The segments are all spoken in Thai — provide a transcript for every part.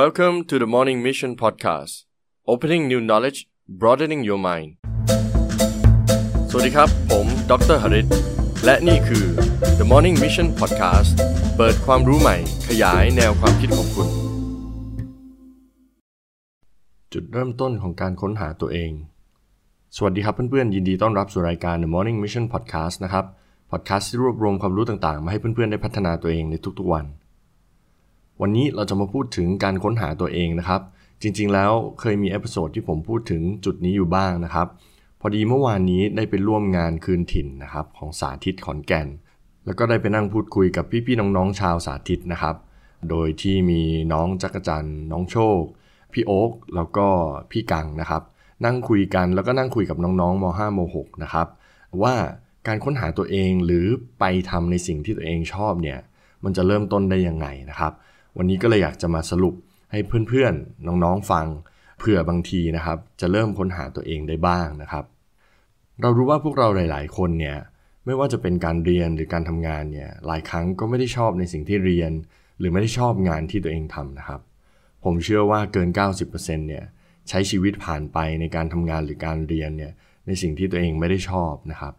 Welcome to the Morning Mission Podcast Opening New Knowledge Broadening Your Mind สวัสดีครับ ผมดรหริตและนี่คือ The Morning Mission Podcast เปิดความรู้ใหม่ ขยายแนวความคิดของคุณ จุดเริ่มต้นของการค้นหาตัวเอง สวัสดีครับเพื่อนๆ ยินดีต้อนรับสู่รายการ The Morning Mission Podcast นะครับ podcast ที่รวบรวมความรู้ต่างๆ มาให้เพื่อนๆ ได้พัฒนาตัวเองในทุกๆวัน วันนี้เราจะมาพูดถึงการค้นหาตัวเองนะครับ จริงๆแล้วเคยมี episode ที่ผมพูดถึงจุดนี้อยู่บ้างนะครับ พอดีเมื่อวานนี้ได้ไปร่วมงานคืนถิ่นนะครับของสาธิตขอนแก่น แล้วก็ได้ไปนั่งพูดคุยกับพี่ๆน้องๆชาวสาธิตนะครับ โดยที่มีน้องจักรจันทร์น้องโชค พี่โอ๊กแล้วก็พี่กังนะครับ นั่งคุยกันแล้วก็นั่งคุยกับน้องๆม 5 ม 6 นะครับว่าการค้นหาตัวเองหรือไปทำในสิ่งที่ตัวเองชอบเนี่ยมันจะเริ่มต้นได้ยังไงนะครับ วันนี้ก็เลยอยากจะมาสรุปให้เพื่อนๆ น้องๆฟังเผื่อบางทีนะครับ จะเริ่มค้นหาตัวเองได้บ้างนะครับ เรารู้ว่าพวกเราหลาย ๆ คนเนี่ยไม่ว่าจะเป็นการเรียนหรือการทำงานเนี่ยหลายครั้งก็ไม่ได้ชอบในสิ่งที่เรียน หรือไม่ได้ชอบงานที่ตัวเองทำนะครับ ผมเชื่อว่าเกิน 90%เนี่ยใช้ชีวิตผ่านไปในการทำงานหรือการเรียนเนี่ยในสิ่งที่ตัวเองไม่ได้ชอบนะครับ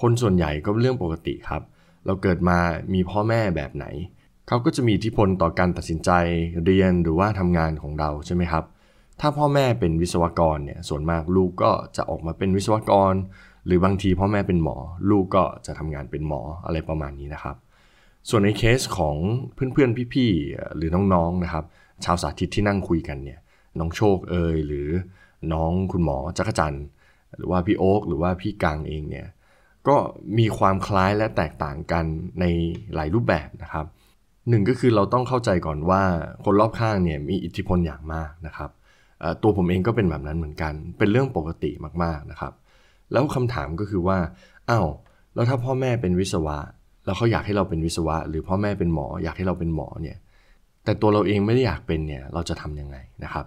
คนส่วนใหญ่ก็เป็นเรื่องปกติครับ เราเกิดมามีพ่อแม่แบบไหน เขาก็จะมีอิทธิพลต่อการตัดสินใจเรียนหรือว่าทำงานของเราใช่ไหมครับ ถ้าพ่อแม่เป็นวิศวกรเนี่ยส่วนมากลูกก็จะออกมาเป็นวิศวกร หรือบางทีพ่อแม่เป็นหมอ ลูกก็จะทำงานเป็นหมออะไรประมาณนี้นะครับ ส่วนในเคสของเพื่อนๆพี่ๆหรือน้องๆนะครับ ชาวสาธิตที่นั่งคุยกันเนี่ยน้องโชคเอยหรือน้องคุณหมอจักรจันทร์หรือว่าพี่โอ๊กหรือว่าพี่กังเองเนี่ยก็มีความคล้ายและแตกต่างกันในหลายรูปแบบนะครับ หนึ่งก็คือเราต้องเข้าใจก่อนว่าคนรอบข้างเนี่ยมีอิทธิพลอย่างมากนะครับตัวผมเองก็เป็นแบบนั้นเหมือนกัน เป็นเรื่องปกติมากๆนะครับ แล้วคำถามก็คือว่าอ้าวแล้วถ้าพ่อแม่เป็นวิศวะ แล้วเขาอยากให้เราเป็นวิศวะ หรือพ่อแม่เป็นหมอ อยากให้เราเป็นหมอเนี่ยแต่ตัวเราเองไม่ได้อยากเป็นเนี่ยเราจะทำยังไงนะครับ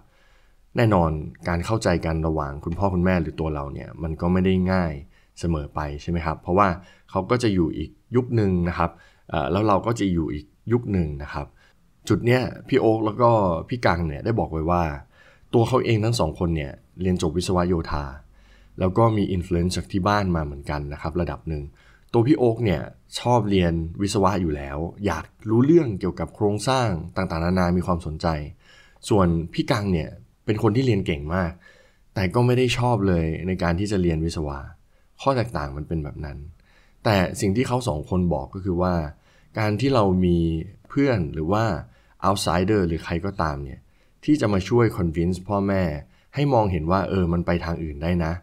แน่นอนการเข้าใจกันระหว่างคุณพ่อคุณแม่หรือตัวเราเนี่ยมันก็ไม่ได้ง่ายเสมอไปใช่ไหมครับ เพราะว่าเขาก็จะอยู่อีกยุคหนึ่งนะครับแล้วเราก็จะอยู่อีก ยุคหนึ่งนะครับ จุดเนี้ยพี่โอ๊กแล้วก็พี่กังเนี่ยได้บอกไว้ว่า ตัวเขาเองทั้งสองคนเนี่ยเรียนจบวิศวะโยธา แล้วก็มีอิทธิพลจากที่บ้านมาเหมือนกันนะครับ ระดับหนึ่งตัวพี่โอ๊กเนี่ยชอบเรียนวิศวะอยู่แล้ว อยากรู้เรื่องเกี่ยวกับโครงสร้างต่างๆ นานามีความสนใจ ส่วนพี่กังเนี่ยเป็นคนที่เรียนเก่งมาก แต่ก็ไม่ได้ชอบเลยในการที่จะเรียนวิศวะ ข้อแตกต่างมันเป็นแบบนั้น แต่สิ่งที่เขาสองคนบอกก็คือว่า การที่เรามีเพื่อนหรือว่า outsider หรือใครก็ตามเนี่ยที่จะมาช่วย convince พ่อแม่ ให้มองเห็นว่าเออมันไปทางอื่นได้นะ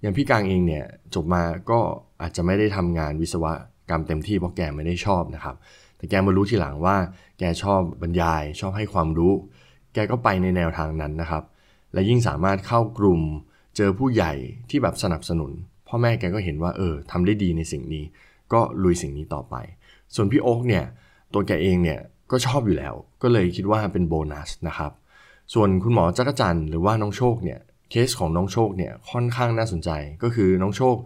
อย่างพี่กางเองเนี่ยจบมาก็อาจจะไม่ได้ทำงานวิศวกรรมเต็มที่เพราะแกไม่ได้ชอบนะครับ แต่แกมารู้ทีหลังว่า แกชอบบรรยาย ชอบให้ความรู้ แกก็ไปในแนวทางนั้นนะครับ และยิ่งสามารถเข้ากลุ่มเจอผู้ใหญ่ที่แบบสนับสนุน พ่อแม่แกก็เห็นว่าเออทำได้ดีในสิ่งนี้ ก็ลุยสิ่งนี้ต่อไป ส่วนพี่โอ๊กเนี่ยตัวแกเองเนี่ยก็ชอบอยู่แล้ว ก็เลยคิดว่าเป็นโบนัสนะครับ ส่วนคุณหมอจักรจันทร์หรือว่าน้องโชคเนี่ยเคสของน้องโชคเนี่ยค่อนข้างน่าสนใจก็คือน้องโชค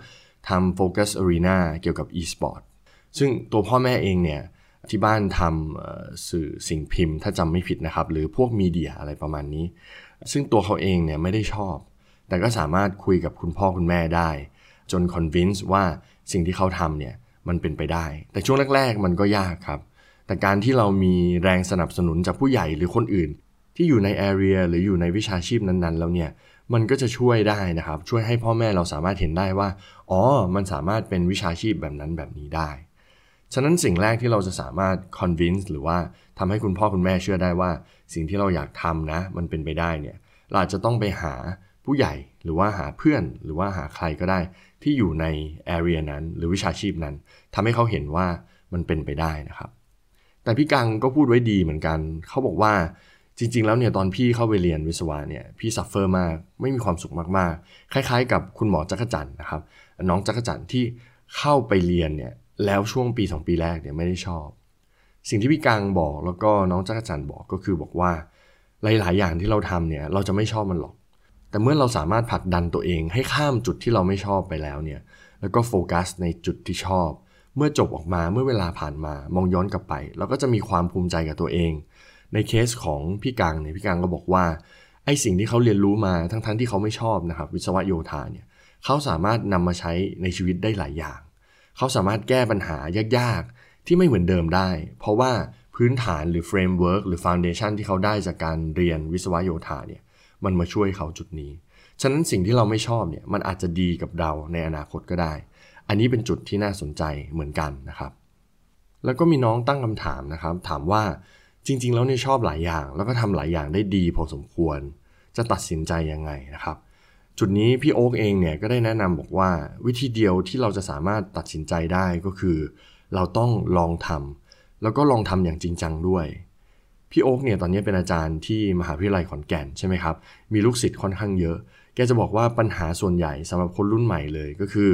ทำโฟกัสอารีนาเกี่ยวกับ e-sport ซึ่งตัวพ่อแม่เองเนี่ยที่บ้านทำสื่อสิ่งพิมพ์ ถ้าจำไม่ผิดนะครับ หรือพวกมีเดียอะไรประมาณนี้ ซึ่งตัวเขาเองเนี่ยไม่ได้ชอบ แต่ก็สามารถคุยกับคุณพ่อคุณแม่ได้ จน convince ว่าสิ่งที่เขาทำเนี่ย มันเป็นไปได้ แต่ช่วงแรก ๆ มันก็ยากครับ แต่การที่เรามีแรงสนับสนุนจากผู้ใหญ่หรือคนอื่น ที่อยู่ใน area หรืออยู่ในวิชาชีพนั้นๆ แล้วเนี่ยมันก็จะช่วยได้นะครับ ช่วยให้พ่อแม่เราสามารถเห็นได้ว่า อ๋อ มันสามารถเป็นวิชาชีพแบบนั้นแบบนี้ได้ ฉะนั้นสิ่งแรกที่เราจะสามารถ convince หรือว่าทำให้คุณพ่อคุณแม่เชื่อได้ว่า สิ่งที่เราอยากทำนะ มันเป็นไปได้เนี่ยเราจะต้องไปหาผู้ใหญ่หรือว่าหาเพื่อนหรือว่าหาใครก็ได้ ที่อยู่ใน area นั้น หรือวิชาชีพนั้นทำให้เขาเห็นว่ามันเป็นไปได้นะครับ แต่พี่กังก็พูดไว้ดีเหมือนกัน เขาบอกว่าจริง ๆ แล้วเนี่ยตอนพี่เข้าไปเรียนวิศวะเนี่ยพี่ suffer มากไม่มีความสุขมากๆ คล้าย ๆ กับคุณหมอจักรจันนะครับ น้องจักรจันที่เข้าไปเรียนเนี่ยแล้วช่วงปี 2 ปีแรกเนี่ยไม่ได้ชอบ สิ่งที่พี่กังบอกแล้วก็น้องจักรจันบอกก็คือบอกว่าหลาย ๆ อย่างที่เราทำเนี่ยเราจะไม่ชอบมันหรอก แต่เมื่อเราสามารถผลักดันตัวเองให้ข้ามจุดที่เราไม่ชอบไปแล้วเนี่ย แล้วก็โฟกัสในจุดที่ชอบ เมื่อจบออกมาเมื่อเวลาผ่านมามองย้อนกลับไป เราก็จะมีความภูมิใจกับตัวเอง ในเคสของพี่กังเนี่ยพี่กังก็บอกว่าไอ้สิ่งที่เขาเรียนรู้มาทั้งๆที่เขาไม่ชอบนะครับวิศวะโยธาเนี่ยเขาสามารถนำมาใช้ในชีวิตได้หลายอย่าง เขาสามารถแก้ปัญหายากๆ ที่ไม่เหมือนเดิมได้ เพราะว่าพื้นฐานหรือ framework หรือ foundation ที่เขาได้จากการเรียนวิศวะโยธาเนี่ย มันมาช่วยเขาจุดนี้ ฉะนั้นสิ่งที่เราไม่ชอบเนี่ยมันอาจจะดีกับเราในอนาคตก็ได้ อันนี้เป็นจุดที่น่าสนใจเหมือนกันนะครับ แล้วก็มีน้องตั้งคำถามนะครับ ถามว่าจริง ๆ แล้วเนี่ยชอบหลายอย่าง แล้วก็ทำหลายอย่างได้ดีพอสมควร จะตัดสินใจยังไงนะครับจุดนี้พี่โอ๊กเองเนี่ยก็ได้แนะนำบอกว่าวิธีเดียวที่เราจะสามารถตัดสินใจได้ก็คือ เราต้องลองทำแล้วก็ลองทำอย่างจริงจังด้วย พี่โอ๊กเนี่ยตอนนี้เป็นอาจารย์ที่มหาวิทยาลัยขอนแก่นใช่ไหมครับ มีลูกศิษย์ค่อนข้างเยอะ แกจะบอกว่าปัญหาส่วนใหญ่สำหรับคนรุ่นใหม่เลยก็คือ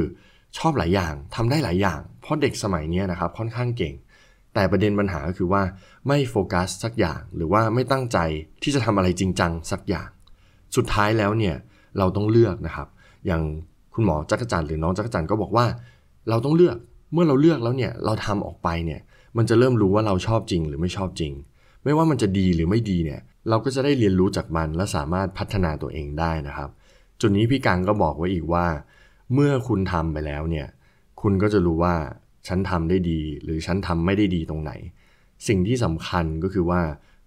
ชอบหลายอย่างทำได้หลายอย่าง เพราะเด็กสมัยนี้นะครับค่อนข้างเก่ง แต่ประเด็นปัญหาก็คือว่าไม่โฟกัสสักอย่าง หรือว่าไม่ตั้งใจที่จะทำอะไรจริงจังสักอย่าง สุดท้ายแล้วเนี่ยเราต้องเลือกนะครับ อย่างคุณหมอจักรจันทร์หรือน้องจักรจันทร์ก็บอกว่า เราต้องเลือกเมื่อเราเลือกแล้วเนี่ยเราทำออกไปเนี่ยมันจะเริ่มรู้ว่าเราชอบจริงหรือไม่ชอบจริง ไม่ว่ามันจะดีหรือไม่ดีเนี่ย เราก็จะได้เรียนรู้จากมันและสามารถพัฒนาตัวเองได้นะครับ จุดนี้พี่กังก็บอกไว้อีกว่า เมื่อคุณทำไปแล้วเนี่ย คุณก็จะรู้ว่าฉันทำได้ดี หรือฉันทำไม่ได้ดีตรงไหน สิ่งที่สำคัญก็คือว่า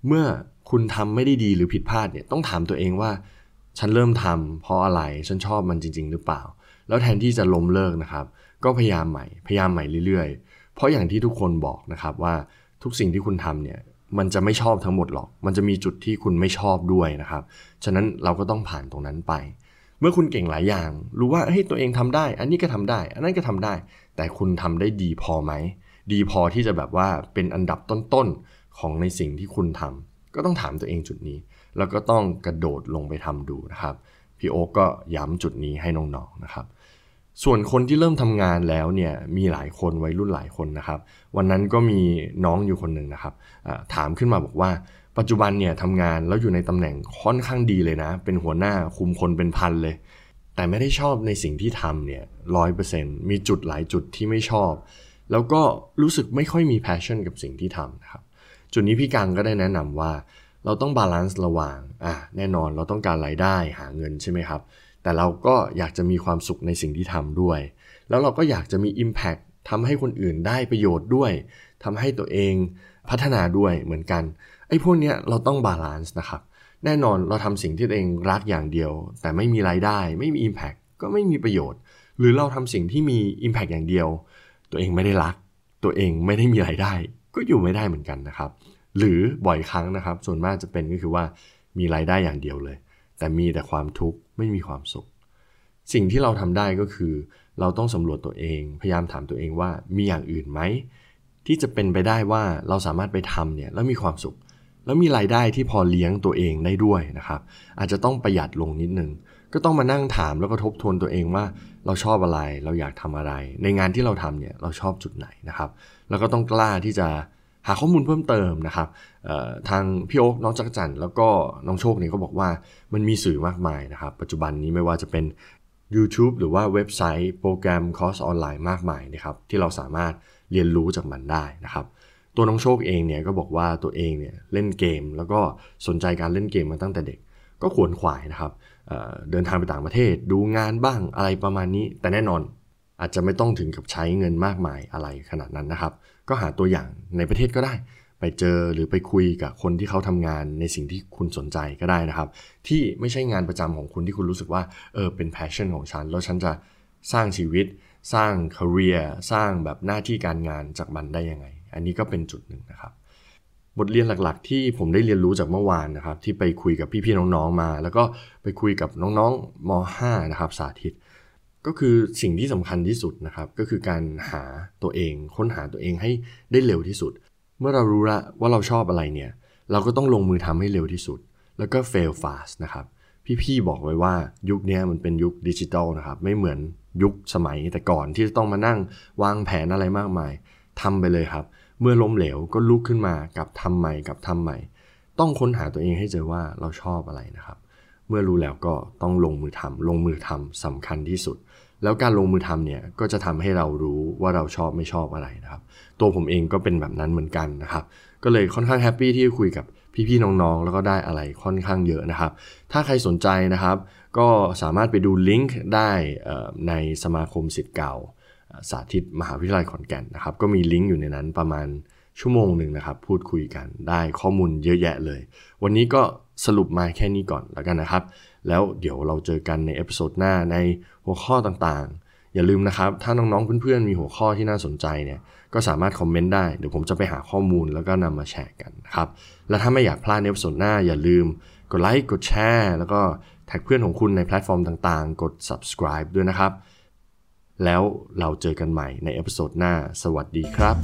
เมื่อคุณทำไม่ได้ดีหรือผิดพลาดเนี่ยต้องถามตัวเองว่า ฉันเริ่มทำเพราะอะไรฉันชอบมันจริง ๆ หรือเปล่า แล้วแทนที่จะล้มเลิกนะครับ ก็พยายามใหม่พยายามใหม่เรื่อยๆ เพราะอย่างที่ทุกคนบอกนะครับว่าทุกสิ่งที่คุณทำเนี่ย มันจะไม่ชอบทั้งหมดหรอก มันจะมีจุดที่คุณไม่ชอบด้วยนะครับ ฉะนั้นเราก็ต้องผ่านตรงนั้นไป เมื่อคุณเก่งหลายอย่าง รู้ว่าเฮ้ยตัวเองทำได้ อันนี้ก็ทำได้ อันนั้นก็ทำได้ แต่คุณทำได้ดีพอไหม ดีพอที่จะแบบว่าเป็นอันดับต้นๆของในสิ่งที่คุณทำก็ต้องถามตัวเองจุดนี้ แล้วก็ต้องกระโดดลงไปทำดูนะครับ พี่โอ๊กก็ย้ำจุดนี้ให้น้องๆนะครับ ส่วนคนที่เริ่มทำงานแล้วเนี่ยมีหลายคนวัยรุ่นหลายคนนะครับ วันนั้นก็มีน้องอยู่คนหนึ่งนะครับถามขึ้นมาบอกว่า ปัจจุบันเนี่ยทำงานแล้วอยู่ในตำแหน่งค่อนข้างดีเลยนะ เป็นหัวหน้าคุมคนเป็นพันเลย แต่ไม่ได้ชอบในสิ่งที่ทำเนี่ยร้อยเปอร์เซ็นต์มีจุดหลายจุดที่ไม่ชอบ แล้วก็รู้สึกไม่ค่อยมี passion กับสิ่งที่ทำนะครับจุดนี้พี่กังก็ได้แนะนำว่าเราต้อง balance ระหว่างอะแน่นอนเราต้องการรายได้หาเงินใช่ไหมครับ แต่เราก็อยากจะมีความสุขในสิ่งที่ทำด้วย แล้วเราก็อยากจะมี Impact ทำให้คนอื่นได้ประโยชน์ด้วยทำให้ตัวเองพัฒนาด้วยเหมือนกัน ไอ้พวกเนี้ยเราต้อง balance นะครับ แน่นอนเราทำสิ่งที่ตัวเองรักอย่างเดียว แต่ไม่มีรายได้ ไม่มี Impact ก็ไม่มีประโยชน์ หรือเราทำสิ่งที่มี Impact อย่างเดียว ตัวเองไม่ได้รัก ตัวเองไม่ได้มีรายได้ ก็อยู่ไม่ได้เหมือนกันนะครับ หรือบ่อยครั้งนะครับ ส่วนมากจะเป็นก็คือว่ามีรายได้อย่างเดียวเลย แต่มีแต่ความทุกข์ ไม่มีความสุข สิ่งที่เราทำได้ก็คือ เราต้องสำรวจตัวเอง พยายามถามตัวเองว่ามีอย่างอื่นไหมที่จะเป็นไปได้ว่าเราสามารถไปทำเนี่ยแล้วมีความสุข แล้วมีรายได้ที่พอเลี้ยงตัวเองได้ด้วยนะครับ อาจจะต้องประหยัดลงนิดนึง ก็ต้องมานั่งถามแล้วก็ทบทวนตัวเองว่าเราชอบอะไรเราอยากทำอะไร ในงานที่เราทำเนี่ยเราชอบจุดไหนนะครับ แล้วก็ต้องกล้าที่จะ หาข้อมูลเพิ่มเติมนะครับทางพี่โอ๊กน้องจักรจันแล้วก็น้องโชคเนี่ยก็บอกว่ามันมีสื่อมากมายนะครับ ปัจจุบันนี้ไม่ว่าจะเป็น YouTube หรือว่าเว็บไซต์โปรแกรมคอร์สออนไลน์มากมายนะครับที่เราสามารถเรียนรู้จากมันได้นะครับตัวน้องโชคเองเนี่ยก็บอกว่าตัวเองเนี่ยเล่นเกม แล้วก็สนใจการเล่นเกมมาตั้งแต่เด็ก ก็ขวนขวายนะครับ เดินทางไปต่างประเทศ ดูงานบ้างอะไรประมาณนี้ แต่แน่นอนอาจจะไม่ต้องถึงกับใช้เงินมากมายอะไรขนาดนั้นนะครับ ก็หาตัวอย่างในประเทศก็ได้ ไปเจอหรือไปคุยกับคนที่เขาทำงานในสิ่งที่คุณสนใจก็ได้นะครับ ที่ไม่ใช่งานประจำของคุณที่คุณรู้สึกว่าเออเป็น passion ของฉัน แล้วฉันจะสร้างชีวิต สร้าง career สร้างแบบหน้าที่การงานจากมันได้ยังไง อันนี้ก็เป็นจุดหนึ่งนะครับบทเรียนหลักๆ ที่ผมได้เรียนรู้จากเมื่อวานนะครับ ที่ไปคุยกับพี่ๆน้องๆมา แล้วก็ไปคุยกับน้องๆม .5 นะครับสาธิต ก็คือสิ่งที่สำคัญที่สุดนะครับ ก็คือการหาตัวเอง ค้นหาตัวเองให้ได้เร็วที่สุด เมื่อเรารู้ละว่าเราชอบอะไรเนี่ย เราก็ต้องลงมือทำให้เร็วที่สุด แล้วก็ fail fast นะครับ พี่ๆบอกไว้ว่ายุคนี้มันเป็นยุคดิจิตอลนะครับ ไม่เหมือนยุคสมัยแต่ก่อนที่จะต้องมานั่งวางแผนอะไรมากมายทำไปเลยครับ เมื่อล้มเหลวก็ลุกขึ้นมากับทำใหม่กับทำใหม่ ต้องค้นหาตัวเองให้เจอว่าเราชอบอะไรนะครับ เมื่อรู้แล้วก็ต้องลงมือทำลงมือทำสำคัญที่สุด แล้วการลงมือทำเนี่ยก็จะทำให้เรารู้ว่าเราชอบไม่ชอบอะไรนะครับ ตัวผมเองก็เป็นแบบนั้นเหมือนกันนะครับ ก็เลยค่อนข้างแฮปปี้ที่คุยกับพี่ๆน้องๆ แล้วก็ได้อะไรค่อนข้างเยอะนะครับ ถ้าใครสนใจนะครับ ก็สามารถไปดูลิงก์ได้ในสมาคมศิษย์เก่า สาธิตมหาวิทยาลัยขอนแก่นนะครับ ก็มีลิงก์อยู่ในนั้นประมาณชั่วโมงหนึ่งนะครับ พูดคุยกันได้ข้อมูลเยอะแยะเลย วันนี้ก็ สรุปมาแค่นี้ก่อนแล้วกันนะครับ แล้วเดี๋ยวเราเจอกันใน episode หน้าในหัวข้อต่างๆ อย่าลืมนะครับ ถ้าน้องๆเพื่อนๆมีหัวข้อที่น่าสนใจเนี่ยก็สามารถ comment ได้เดี๋ยวผมจะไปหาข้อมูลแล้วก็นำมาแชร์กันนะครับ และถ้าไม่อยากพลาดใน episode หน้าอย่าลืมกดไลค์กดแชร์แล้วก็ tag เพื่อนของคุณในแพลตฟอร์มต่างๆ กด subscribe ด้วยนะครับ แล้วเราเจอกันใหม่ใน episode หน้า สวัสดีครับ